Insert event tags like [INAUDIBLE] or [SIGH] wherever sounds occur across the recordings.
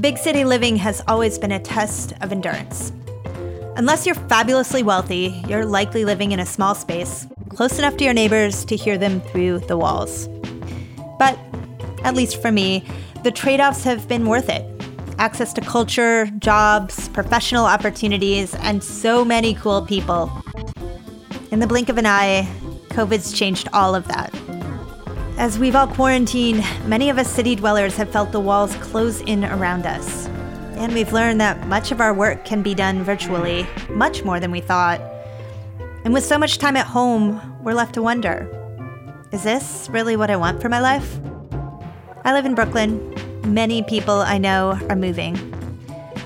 Big city living has always been a test of endurance. Unless you're fabulously wealthy, you're likely living in a small space, close enough to your neighbors to hear them through the walls. But, at least for me, the trade offs have been worth it. Access to culture, jobs, professional opportunities, and so many cool people. In the blink of an eye, COVID's changed all of that. As we've all quarantined, many of us city dwellers have felt the walls close in around us. And we've learned that much of our work can be done virtually, much more than we thought. And with so much time at home, we're left to wonder is this really what I want for my life? I live in Brooklyn. Many people I know are moving.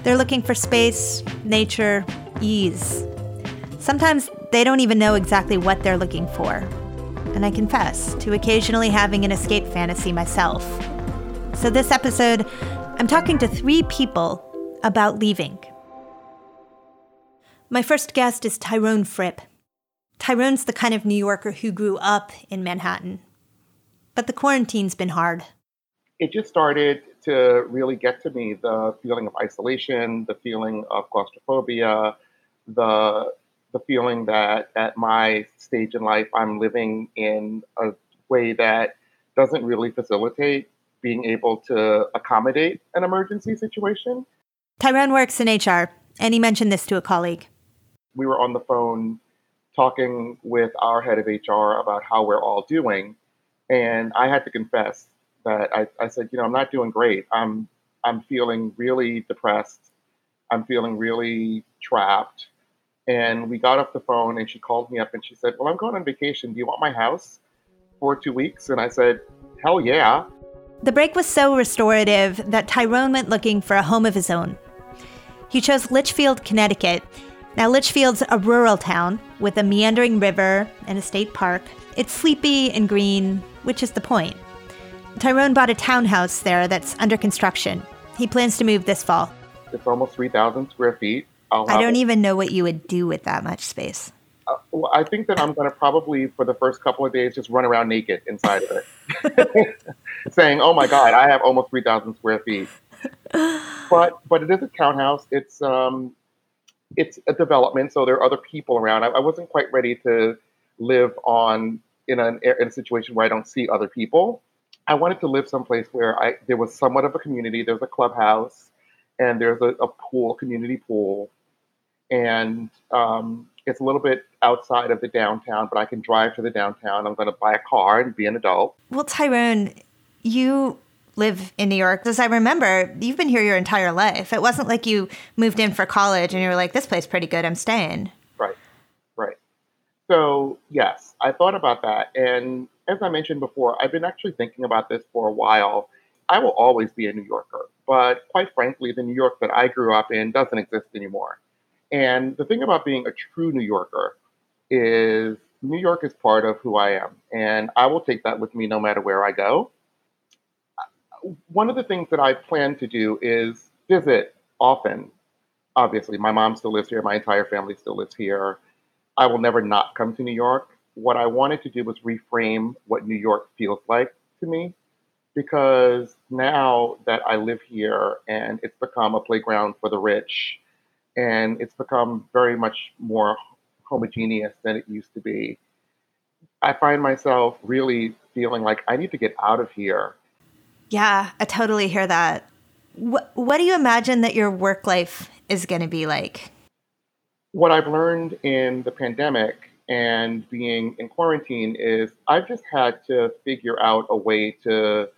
They're looking for space, nature, ease. Sometimes they don't even know exactly what they're looking for and I confess to occasionally having an escape fantasy myself. So, this episode, I'm talking to three people about leaving. My first guest is Tyrone Fripp. Tyrone's the kind of New Yorker who grew up in Manhattan. But the quarantine's been hard. It just started to really get to me the feeling of isolation, the feeling of claustrophobia, the the feeling that at my stage in life, I'm living in a way that doesn't really facilitate being able to accommodate an emergency situation. Tyrone works in HR, and he mentioned this to a colleague. We were on the phone talking with our head of HR about how we're all doing. And I had to confess that I, I said, you know, I'm not doing great. I'm I'm feeling really depressed. I'm feeling really trapped. And we got off the phone and she called me up and she said, Well, I'm going on vacation. Do you want my house for two weeks? And I said, Hell yeah. The break was so restorative that Tyrone went looking for a home of his own. He chose Litchfield, Connecticut. Now, Litchfield's a rural town with a meandering river and a state park. It's sleepy and green, which is the point. Tyrone bought a townhouse there that's under construction. He plans to move this fall. It's almost 3,000 square feet. I don't even know what you would do with that much space. Uh, well, I think that I'm going to probably, for the first couple of days, just run around naked inside of it, [LAUGHS] [LAUGHS] saying, "Oh my God, I have almost 3,000 square feet." But but it is a townhouse. It's um, it's a development, so there are other people around. I, I wasn't quite ready to live on in a in a situation where I don't see other people. I wanted to live someplace where I there was somewhat of a community. There's a clubhouse, and there's a, a pool, community pool and um, it's a little bit outside of the downtown, but I can drive to the downtown. I'm going to buy a car and be an adult. Well, Tyrone, you live in New York. As I remember, you've been here your entire life. It wasn't like you moved in for college and you were like, this place is pretty good, I'm staying. Right, right. So, yes, I thought about that. And as I mentioned before, I've been actually thinking about this for a while. I will always be a New Yorker, but quite frankly, the New York that I grew up in doesn't exist anymore. And the thing about being a true New Yorker is New York is part of who I am, and I will take that with me no matter where I go. One of the things that I plan to do is visit often. Obviously, my mom still lives here, my entire family still lives here. I will never not come to New York. What I wanted to do was reframe what New York feels like to me because now that I live here and it's become a playground for the rich and it's become very much more homogeneous than it used to be. I find myself really feeling like I need to get out of here. Yeah, I totally hear that. What, what do you imagine that your work life is going to be like? What I've learned in the pandemic and being in quarantine is I've just had to figure out a way to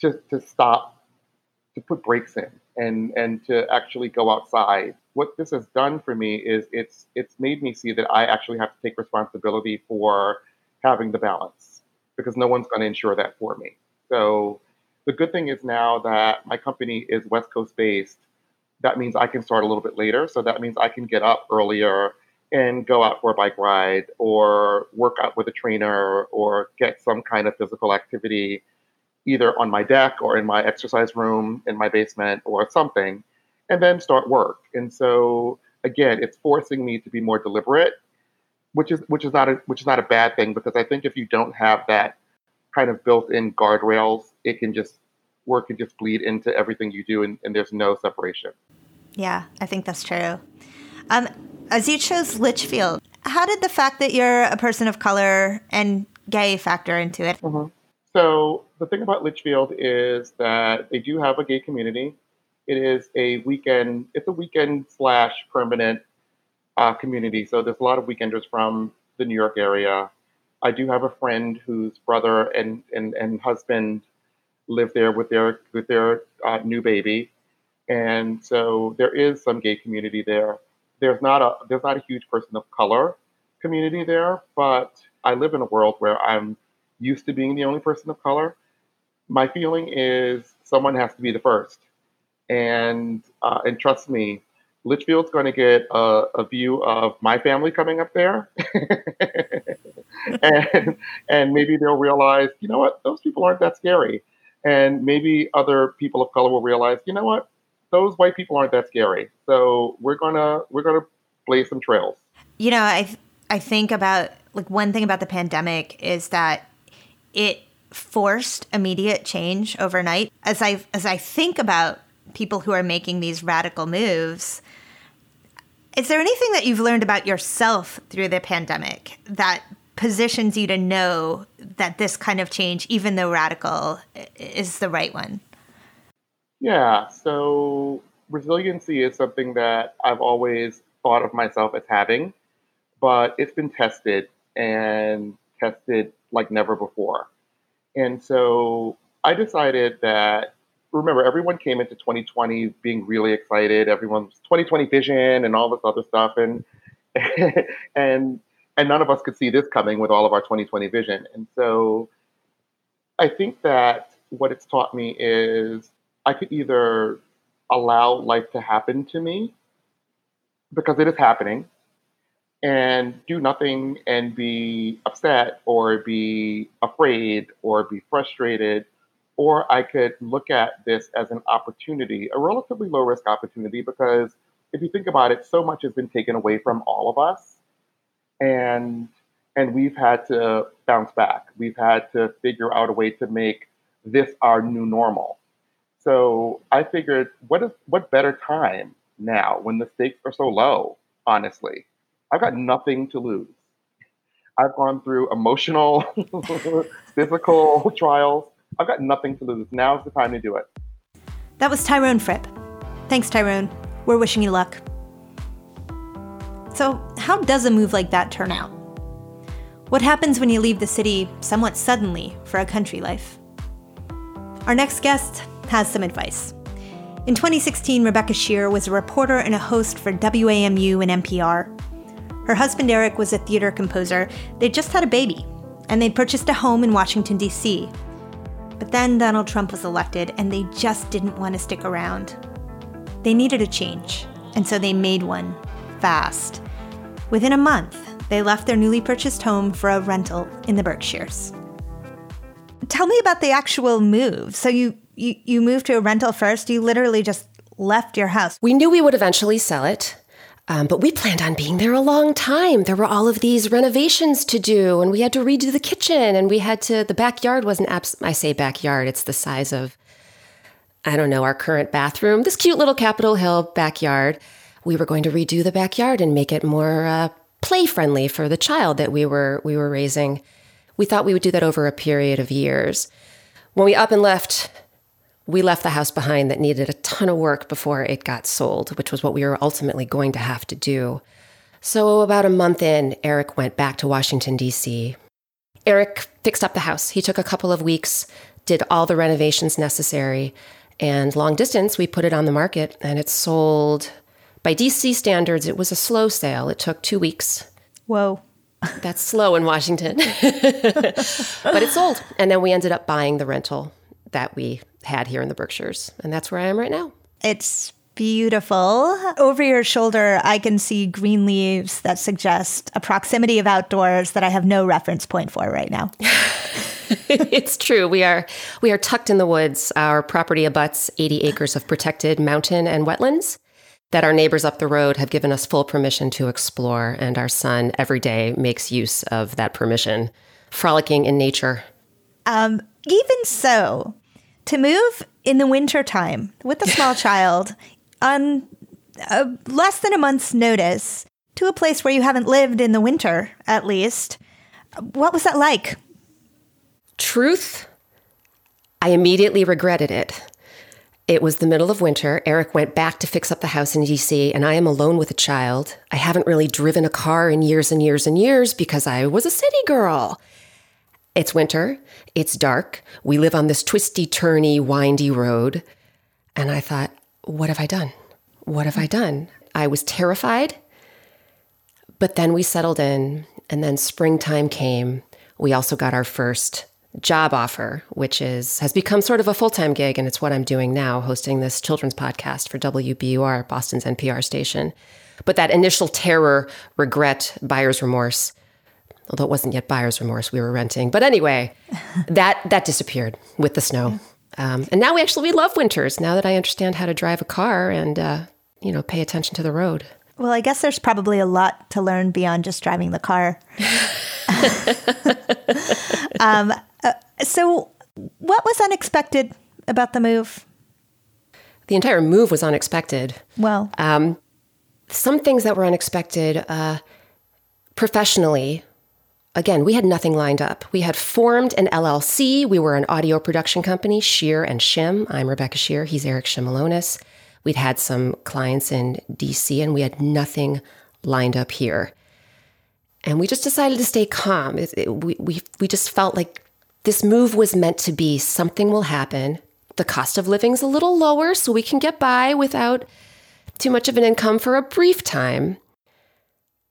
to, to stop, to put breaks in and and to actually go outside. What this has done for me is it's it's made me see that I actually have to take responsibility for having the balance because no one's going to ensure that for me. So the good thing is now that my company is West Coast based, that means I can start a little bit later. So that means I can get up earlier and go out for a bike ride or work out with a trainer or get some kind of physical activity either on my deck or in my exercise room in my basement or something and then start work. And so again it's forcing me to be more deliberate which is which is not a which is not a bad thing because i think if you don't have that kind of built-in guardrails it can just work can just bleed into everything you do and, and there's no separation. Yeah i think that's true. Um, as you chose litchfield. How did the fact that you're a person of color and gay factor into it? Mm-hmm. So the thing about Litchfield is that they do have a gay community. It is a weekend, it's a weekend slash permanent uh, community. So there's a lot of weekenders from the New York area. I do have a friend whose brother and, and, and husband live there with their with their uh, new baby, and so there is some gay community there. There's not a there's not a huge person of color community there, but I live in a world where I'm used to being the only person of color my feeling is someone has to be the first. And uh, and trust me, Litchfield's going to get a, a, view of my family coming up there, [LAUGHS] and and maybe they'll realize, you know what, those people aren't that scary, and maybe other people of color will realize, you know what, those white people aren't that scary. So we're gonna we're gonna blaze some trails. You know, I I think about like one thing about the pandemic is that it forced immediate change overnight. As I as I think about people who are making these radical moves, is there anything that you've learned about yourself through the pandemic that positions you to know that this kind of change, even though radical, is the right one? Yeah, so resiliency is something that I've always thought of myself as having, but it's been tested and tested like never before. And so I decided that remember everyone came into 2020 being really excited. Everyone's 2020 vision and all this other stuff, and [LAUGHS] and and none of us could see this coming with all of our 2020 vision. And so I think that what it's taught me is I could either allow life to happen to me because it is happening and do nothing and be upset or be afraid or be frustrated. Or I could look at this as an opportunity, a relatively low risk opportunity, because if you think about it, so much has been taken away from all of us. And and we've had to bounce back. We've had to figure out a way to make this our new normal. So I figured, what is what better time now when the stakes are so low, honestly, I've got nothing to lose. I've gone through emotional, [LAUGHS] physical trials. I've got nothing to lose. Now's the time to do it. That was Tyrone Fripp. Thanks, Tyrone. We're wishing you luck. So, how does a move like that turn out? What happens when you leave the city somewhat suddenly for a country life? Our next guest has some advice. In 2016, Rebecca Sheir was a reporter and a host for WAMU and NPR. Her husband Eric was a theater composer. They'd just had a baby, and they'd purchased a home in Washington, D.C. But then Donald Trump was elected, and they just didn't want to stick around. They needed a change, and so they made one fast. Within a month, they left their newly purchased home for a rental in the Berkshires. Tell me about the actual move. So you you, you moved to a rental first. You literally just left your house. We knew we would eventually sell it. Um, but we planned on being there a long time. There were all of these renovations to do, and we had to redo the kitchen, and we had to. The backyard wasn't. Abs- I say backyard; it's the size of, I don't know, our current bathroom. This cute little Capitol Hill backyard. We were going to redo the backyard and make it more uh, play friendly for the child that we were we were raising. We thought we would do that over a period of years. When we up and left we left the house behind that needed a ton of work before it got sold, which was what we were ultimately going to have to do. So, about a month in, Eric went back to Washington, D.C. Eric fixed up the house. He took a couple of weeks, did all the renovations necessary, and long distance, we put it on the market and it sold. By DC standards, it was a slow sale. It took two weeks. Whoa. That's slow in Washington. [LAUGHS] but it sold. And then we ended up buying the rental that we had here in the Berkshires. And that's where I am right now. It's Beautiful. Over your shoulder, I can see green leaves that suggest a proximity of outdoors that I have no reference point for right now. [LAUGHS] it's true. We are we are tucked in the woods. Our property abuts 80 acres of protected mountain and wetlands that our neighbors up the road have given us full permission to explore, and our son every day makes use of that permission, frolicking in nature. Um, even so, to move in the winter time with a small [LAUGHS] child on uh, less than a month's notice to a place where you haven't lived in the winter, at least. What was that like? Truth, I immediately regretted it. It was the middle of winter. Eric went back to fix up the house in DC, and I am alone with a child. I haven't really driven a car in years and years and years because I was a city girl. It's winter. It's dark. We live on this twisty, turny, windy road. And I thought, what have I done? What have I done? I was terrified. But then we settled in, and then springtime came. We also got our first job offer, which is has become sort of a full-time gig and it's what I'm doing now, hosting this children's podcast for WBUR, Boston's NPR station. But that initial terror, regret, buyer's remorse, although it wasn't yet buyer's remorse, we were renting. But anyway, [LAUGHS] that that disappeared with the snow. Um, and now we actually we love winters. Now that I understand how to drive a car and uh, you know pay attention to the road. Well, I guess there's probably a lot to learn beyond just driving the car. [LAUGHS] um, uh, so, what was unexpected about the move? The entire move was unexpected. Well, um, some things that were unexpected uh, professionally again, we had nothing lined up. We had formed an LLC. We were an audio production company, Sheir and Shim. I'm Rebecca Sheir. He's Eric Shimelonis. We'd had some clients in DC and we had nothing lined up here. And we just decided to stay calm. It, it, we, we, we just felt like this move was meant to be something will happen. The cost of living's a little lower, so we can get by without too much of an income for a brief time.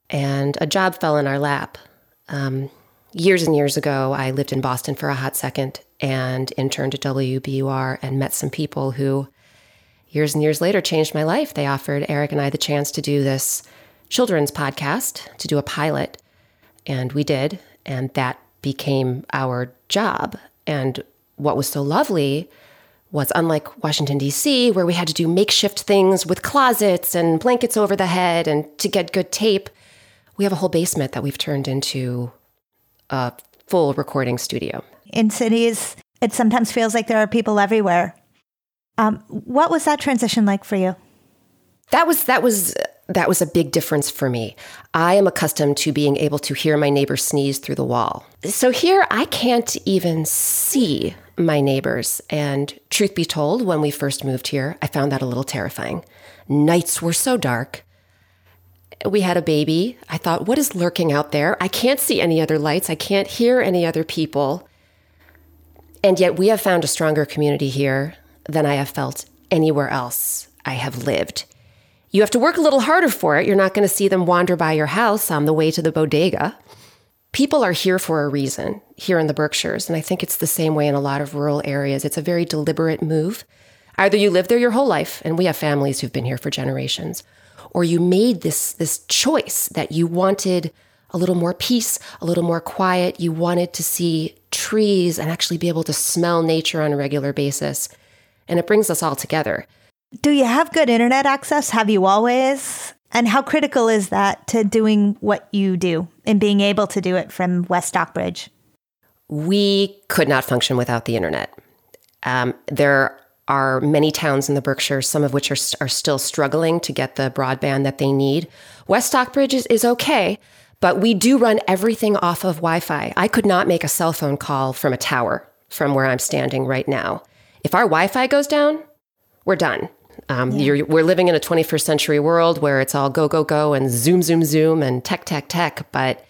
And a job fell in our lap. Um, years and years ago, I lived in Boston for a hot second and interned at WBUR and met some people who, years and years later, changed my life. They offered Eric and I the chance to do this children's podcast, to do a pilot, and we did. And that became our job. And what was so lovely was unlike Washington, D.C., where we had to do makeshift things with closets and blankets over the head and to get good tape we have a whole basement that we've turned into a full recording studio. In cities, it sometimes feels like there are people everywhere. Um, what was that transition like for you? That was that was that was a big difference for me. I am accustomed to being able to hear my neighbor sneeze through the wall. So here I can't even see my neighbors. And truth be told, when we first moved here, I found that a little terrifying. Nights were so dark we had a baby. I thought, what is lurking out there? I can't see any other lights. I can't hear any other people. And yet, we have found a stronger community here than I have felt anywhere else I have lived. You have to work a little harder for it. You're not going to see them wander by your house on the way to the bodega. People are here for a reason here in the Berkshires. And I think it's the same way in a lot of rural areas. It's a very deliberate move. Either you live there your whole life, and we have families who've been here for generations, or you made this this choice that you wanted a little more peace, a little more quiet, you wanted to see trees and actually be able to smell nature on a regular basis. And it brings us all together. Do you have good internet access? Have you always? And how critical is that to doing what you do and being able to do it from West Stockbridge? We could not function without the internet. Um, there are many towns in the Berkshires, some of which are, are still struggling to get the broadband that they need. West Stockbridge is, is okay, but we do run everything off of Wi Fi. I could not make a cell phone call from a tower from where I'm standing right now. If our Wi Fi goes down, we're done. Um, yeah. we're living in a 21st century world where it's all go, go, go and zoom, zoom, zoom and tech, tech, tech. But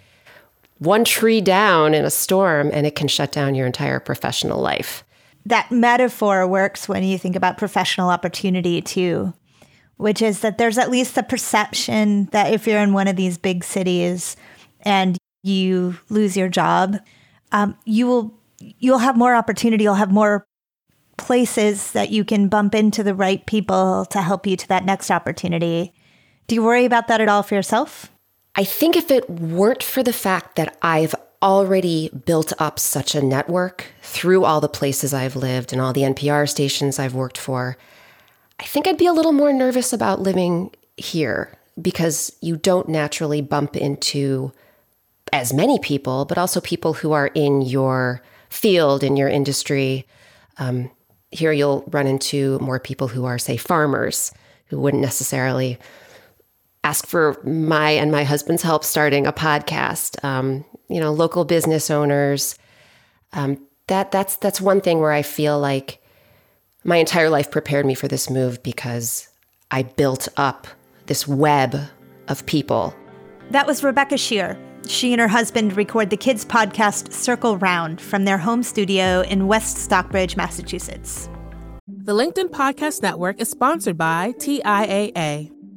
one tree down in a storm and it can shut down your entire professional life that metaphor works when you think about professional opportunity too, which is that there's at least the perception that if you're in one of these big cities and you lose your job, um, you will you'll have more opportunity. You'll have more places that you can bump into the right people to help you to that next opportunity. Do you worry about that at all for yourself? I think if it weren't for the fact that I've already built up such a network through all the places I've lived and all the NPR stations I've worked for, I think I'd be a little more nervous about living here because you don't naturally bump into as many people, but also people who are in your field, in your industry. Um, here you'll run into more people who are, say, farmers who wouldn't necessarily ask for my and my husband's help starting a podcast. Um, you know, local business owners. Um, that that's that's one thing where I feel like my entire life prepared me for this move because I built up this web of people. That was Rebecca Sheir. She and her husband record the kids' podcast Circle Round from their home studio in West Stockbridge, Massachusetts. The LinkedIn Podcast Network is sponsored by TIAA.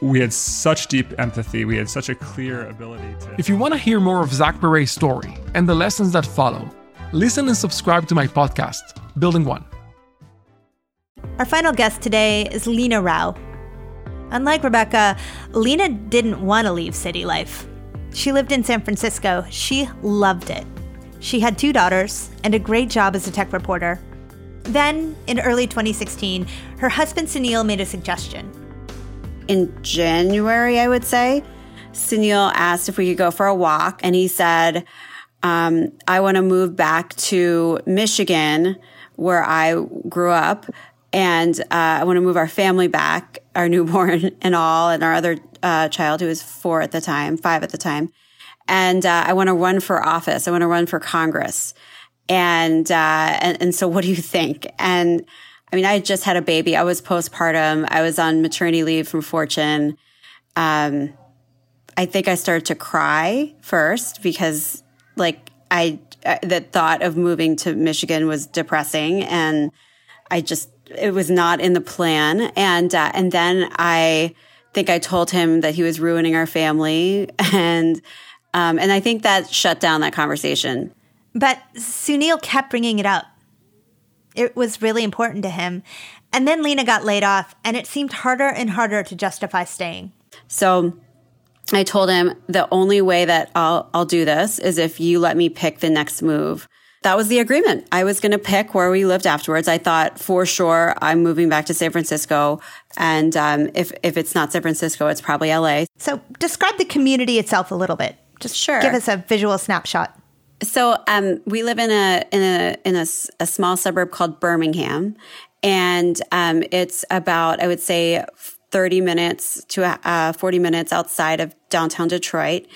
we had such deep empathy. We had such a clear ability to. If you want to hear more of Zach Perret's story and the lessons that follow, listen and subscribe to my podcast, Building One. Our final guest today is Leena Rao. Unlike Rebecca, Leena didn't want to leave city life. She lived in San Francisco. She loved it. She had two daughters and a great job as a tech reporter. Then, in early 2016, her husband Suneel made a suggestion in January, I would say, Suneel asked if we could go for a walk, and he said, um, I want to move back to Michigan, where I grew up, and uh, I want to move our family back, our [LAUGHS] newborn and all, and our other uh, child who was four at the time, five at the time. And uh, I want to run for office. I want to run for Congress. And, uh, and and so, what do you think? And I mean, I just had a baby. I was postpartum. I was on maternity leave from Fortune. Um, I think I started to cry first because, like, I, the thought of moving to Michigan was depressing, and I just it was not in the plan. And uh, and then I think I told him that he was ruining our family, [LAUGHS] and um, and I think that shut down that conversation. But Suneel kept bringing it up. It was really important to him. And then Leena got laid off, and it seemed harder and harder to justify staying. So I told him the only way that I'll, I'll do this is if you let me pick the next move. That was the agreement. I was going to pick where we lived afterwards. I thought for sure I'm moving back to San Francisco. And um, if, if it's not San Francisco, it's probably LA. So describe the community itself a little bit. Just sure. give us a visual snapshot. So um, we live in a in a in a, a small suburb called Birmingham, and um, it's about I would say thirty minutes to uh, forty minutes outside of downtown Detroit.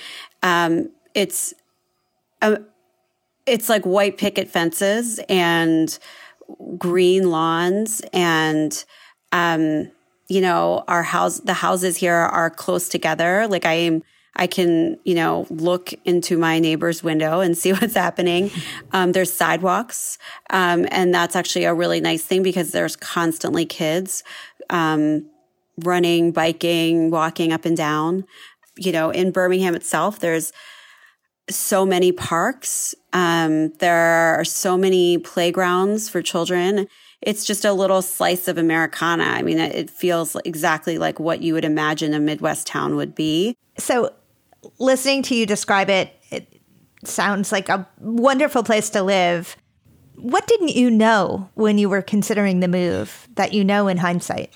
Um, it's a, it's like white picket fences and green lawns and um, you know our house the houses here are close together like i am I can, you know, look into my neighbor's window and see [LAUGHS] what's happening. Um, there's sidewalks. Um, and that's actually a really nice thing because there's constantly kids, um, running, biking, walking up and down. You know, in Birmingham itself, there's so many parks Um, there are so many playgrounds for children. It's just a little slice of Americana. I mean, it feels exactly like what you would imagine a Midwest town would be. So, listening to you describe it, it sounds like a wonderful place to live. What didn't you know when you were considering the move that you know in hindsight?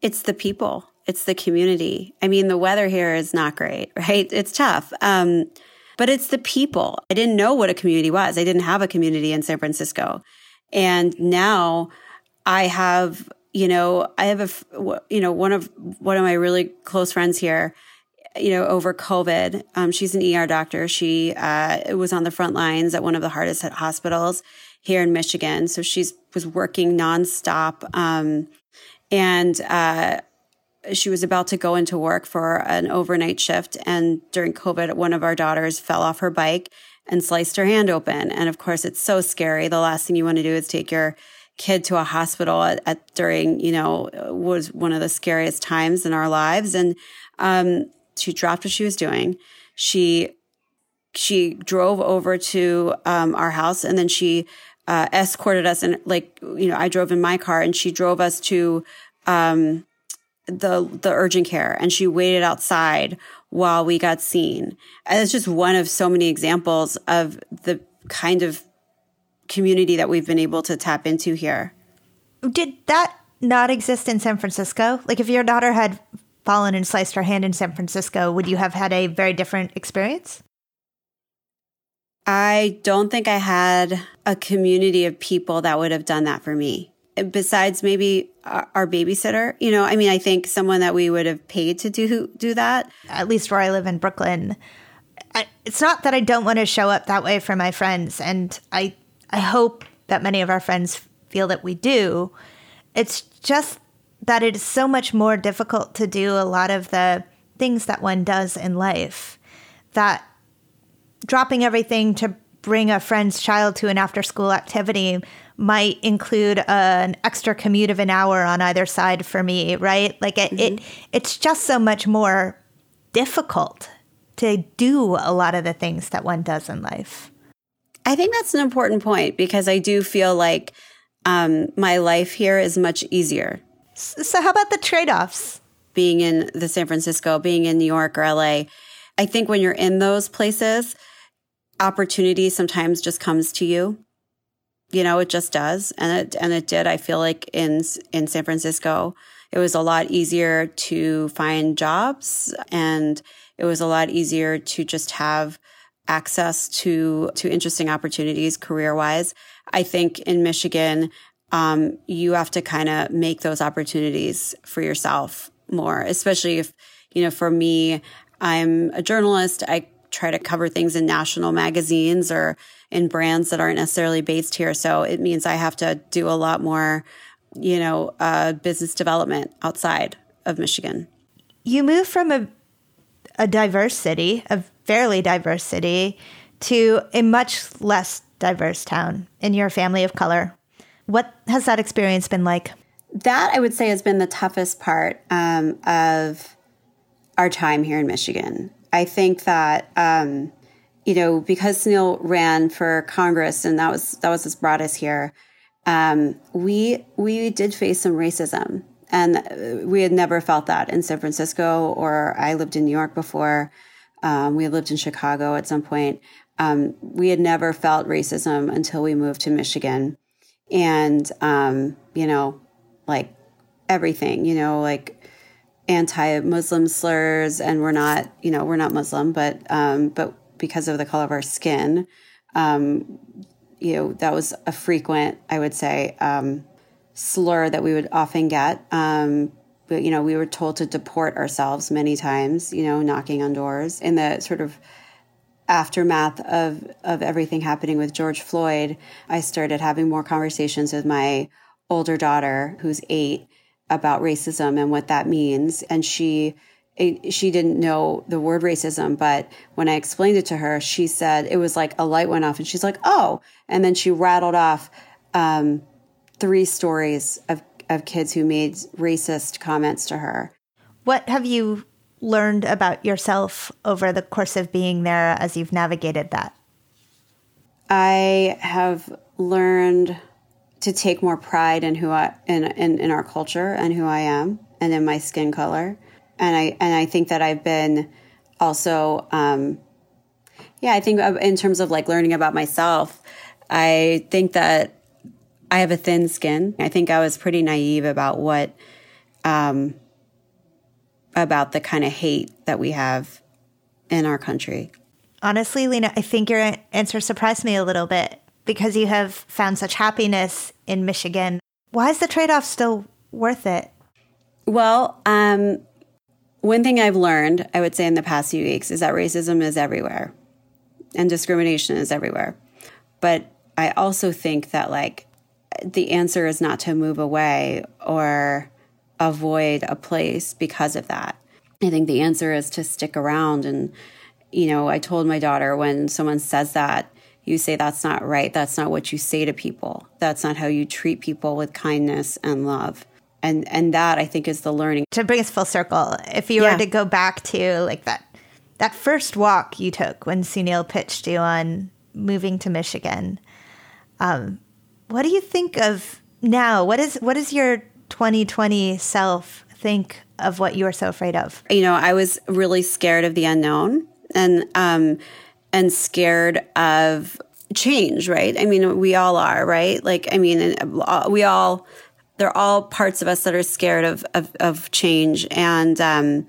It's the people, it's the community. I mean, the weather here is not great, [LAUGHS] right? It's tough. Um, but it's the people. I didn't know what a community was. I didn't have a community in San Francisco. And now I have, you know, I have a, you know, one of, one of my really close friends here, you know, over COVID. Um, she's an ER doctor. She uh, was on the front lines at one of the hardest hit hospitals here in Michigan. So she's was working nonstop. Um, and uh, she was about to go into work for an overnight shift. And during COVID, one of our daughters fell off her bike and sliced her hand open. And of course, it's so scary. The last thing you want to do is take your kid to a hospital at, at during, you know, was one of the scariest times in our lives. And um, she dropped what she was doing. She she drove over to um, our house and then she uh, escorted us and like you know I drove in my car and she drove us to um, the the urgent care and she waited outside while we got seen. And it's just one of so many examples of the kind of community that we've been able to tap into here. Did that not exist in San Francisco? Like if your daughter had fallen and sliced her hand in San Francisco, would you have had a very different experience? I don't think I had a community of people that would have done that for me besides maybe our, babysitter. You know i mean i think someone that we would have paid to do do that. At least where i live in brooklyn. I, it's not that i don't want to show up that way for my friends and i i hope that many of our friends feel that we do. It's just that it is so much more difficult to do a lot of the things that one does in life that dropping everything to bring a friend's child to an after school activity might include an extra commute of an hour on either side for me, right? Like it, mm-hmm. it it's just so much more difficult to do a lot of the things that one does in life. I think that's an important point because I do feel like um, my life here is much easier. So, how about the trade offs? Being in the San Francisco, being in New York or LA, I think when you're in those places, opportunity sometimes just comes to you you know, it just does. And it, and it did. I feel like in, in San Francisco, it was a lot easier to find jobs and it was a lot easier to just have access to, to interesting opportunities career wise. I think in Michigan, um, you have to kind of make those opportunities for yourself more, especially if, you know, for me, I'm a journalist. I try to cover things in national magazines or in brands that aren't necessarily based here. So it means I have to do a lot more, you know, uh, business development outside of Michigan. You move from a, a diverse city, a fairly diverse city, to a much less diverse town in your family of color. What has that experience been like? That I would say has been the toughest part um, of our time here in Michigan. I think that um, you know, because Suneel ran for Congress and that was that was what brought us here, um, we we did face some racism, and we had never felt that in San Francisco or I lived in New York before. Um, we lived in Chicago at some point. Um, we had never felt racism until we moved to Michigan, and um, you know, like everything, you know, like anti-Muslim slurs, and we're not, you know, we're not Muslim, but um, but because of the color of our skin. Um, you know, that was a frequent, I would say, um, slur that we would often get. Um, but, you know, we were told to deport ourselves many times, you know, knocking on doors. In the sort of aftermath of, of everything happening with George Floyd, I started having more conversations with my older daughter, who's eight, about racism and what that means. And she, she didn't know the word racism, but when I explained it to her, she said it was like a light went off, and she's like, "Oh!" And then she rattled off um, three stories of of kids who made racist comments to her. What have you learned about yourself over the course of being there as you've navigated that? I have learned to take more pride in who I in, in in our culture and who I am and in my skin color. And I and I think that I've been also um, yeah, I think in terms of like learning about myself, I think that I have a thin skin. I think I was pretty naive about what um, about the kind of hate that we have in our country. Honestly, Leena, I think your answer surprised me a little bit because you have found such happiness in Michigan. Why is the trade off still worth it? Well, um, one thing I've learned, I would say, in the past few weeks is that racism is everywhere and discrimination is everywhere. But I also think that, like, the answer is not to move away or avoid a place because of that. I think the answer is to stick around. And, you know, I told my daughter when someone says that, you say that's not right. That's not what you say to people. That's not how you treat people with kindness and love. And and that I think is the learning. To bring us full circle, if you yeah. were to go back to like that that first walk you took when Suneel pitched you on moving to Michigan, um, what do you think of now? What is what is your 2020 self think of what you were so afraid of? You know, I was really scared of the unknown and um and scared of change, right? I mean, we all are, right? Like I mean, uh, we all they're all parts of us that are scared of of, of change and um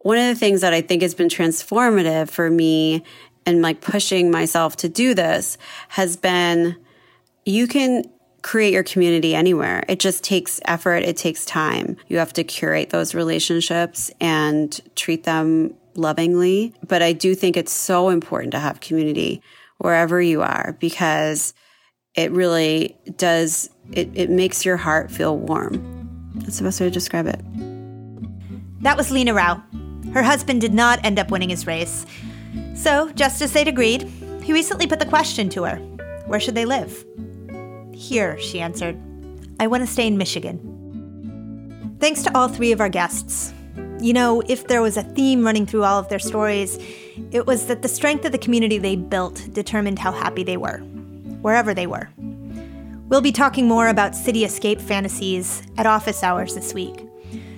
one of the things that I think has been transformative for me and like pushing myself to do this has been you can create your community anywhere. It just takes effort, it takes time. You have to curate those relationships and treat them lovingly. But I do think it's so important to have community wherever you are because it really does, it, it makes your heart feel warm. That's the best way to describe it. That was Leena Rao. Her husband did not end up winning his race. So, just as they'd agreed, he recently put the question to her where should they live? Here, she answered. I want to stay in Michigan. Thanks to all three of our guests. You know, if there was a theme running through all of their stories, it was that the strength of the community they built determined how happy they were, wherever they were. We'll be talking more about city escape fantasies at office hours this week.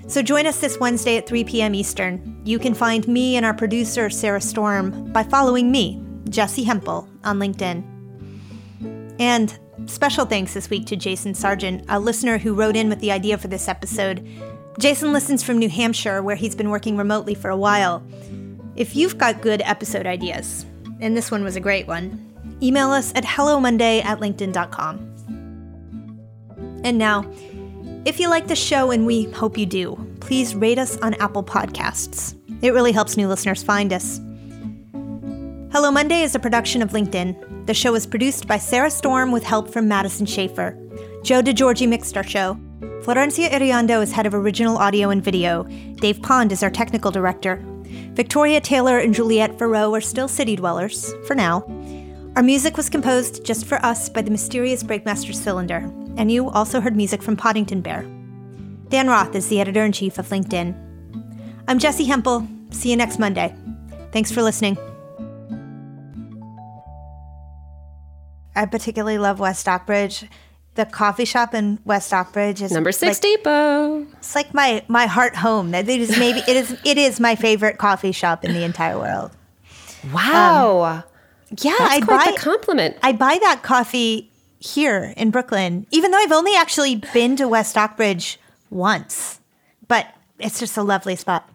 So join us this Wednesday at 3 p.m. Eastern. You can find me and our producer, Sarah Storm, by following me, Jessi Hempel, on LinkedIn. And Special thanks this week to Jason Sargent, a listener who wrote in with the idea for this episode. Jason listens from New Hampshire, where he's been working remotely for a while. If you've got good episode ideas, and this one was a great one, email us at hellomonday at linkedin.com. And now, if you like the show, and we hope you do, please rate us on Apple Podcasts. It really helps new listeners find us. Hello Monday is a production of LinkedIn. The show is produced by Sarah Storm with help from Madison Schaefer. Joe DeGiorgi mixed our show. Florencia Iriondo is head of original audio and video. Dave Pond is our technical director. Victoria Taylor and Juliette Farreau are still city dwellers, for now. Our music was composed just for us by the mysterious Breakmaster Cylinder, and you also heard music from Poddington Bear. Dan Roth is the editor in chief of LinkedIn. I'm Jessi Hempel. See you next Monday. Thanks for listening. I particularly love West Stockbridge. The coffee shop in West Stockbridge is number six like, depot. It's like my my heart home. That it is maybe it is it is my favorite coffee shop in the entire world. Wow. Um, yeah, That's I quite buy the compliment. I buy that coffee here in Brooklyn, even though I've only actually been to West Stockbridge once. But it's just a lovely spot.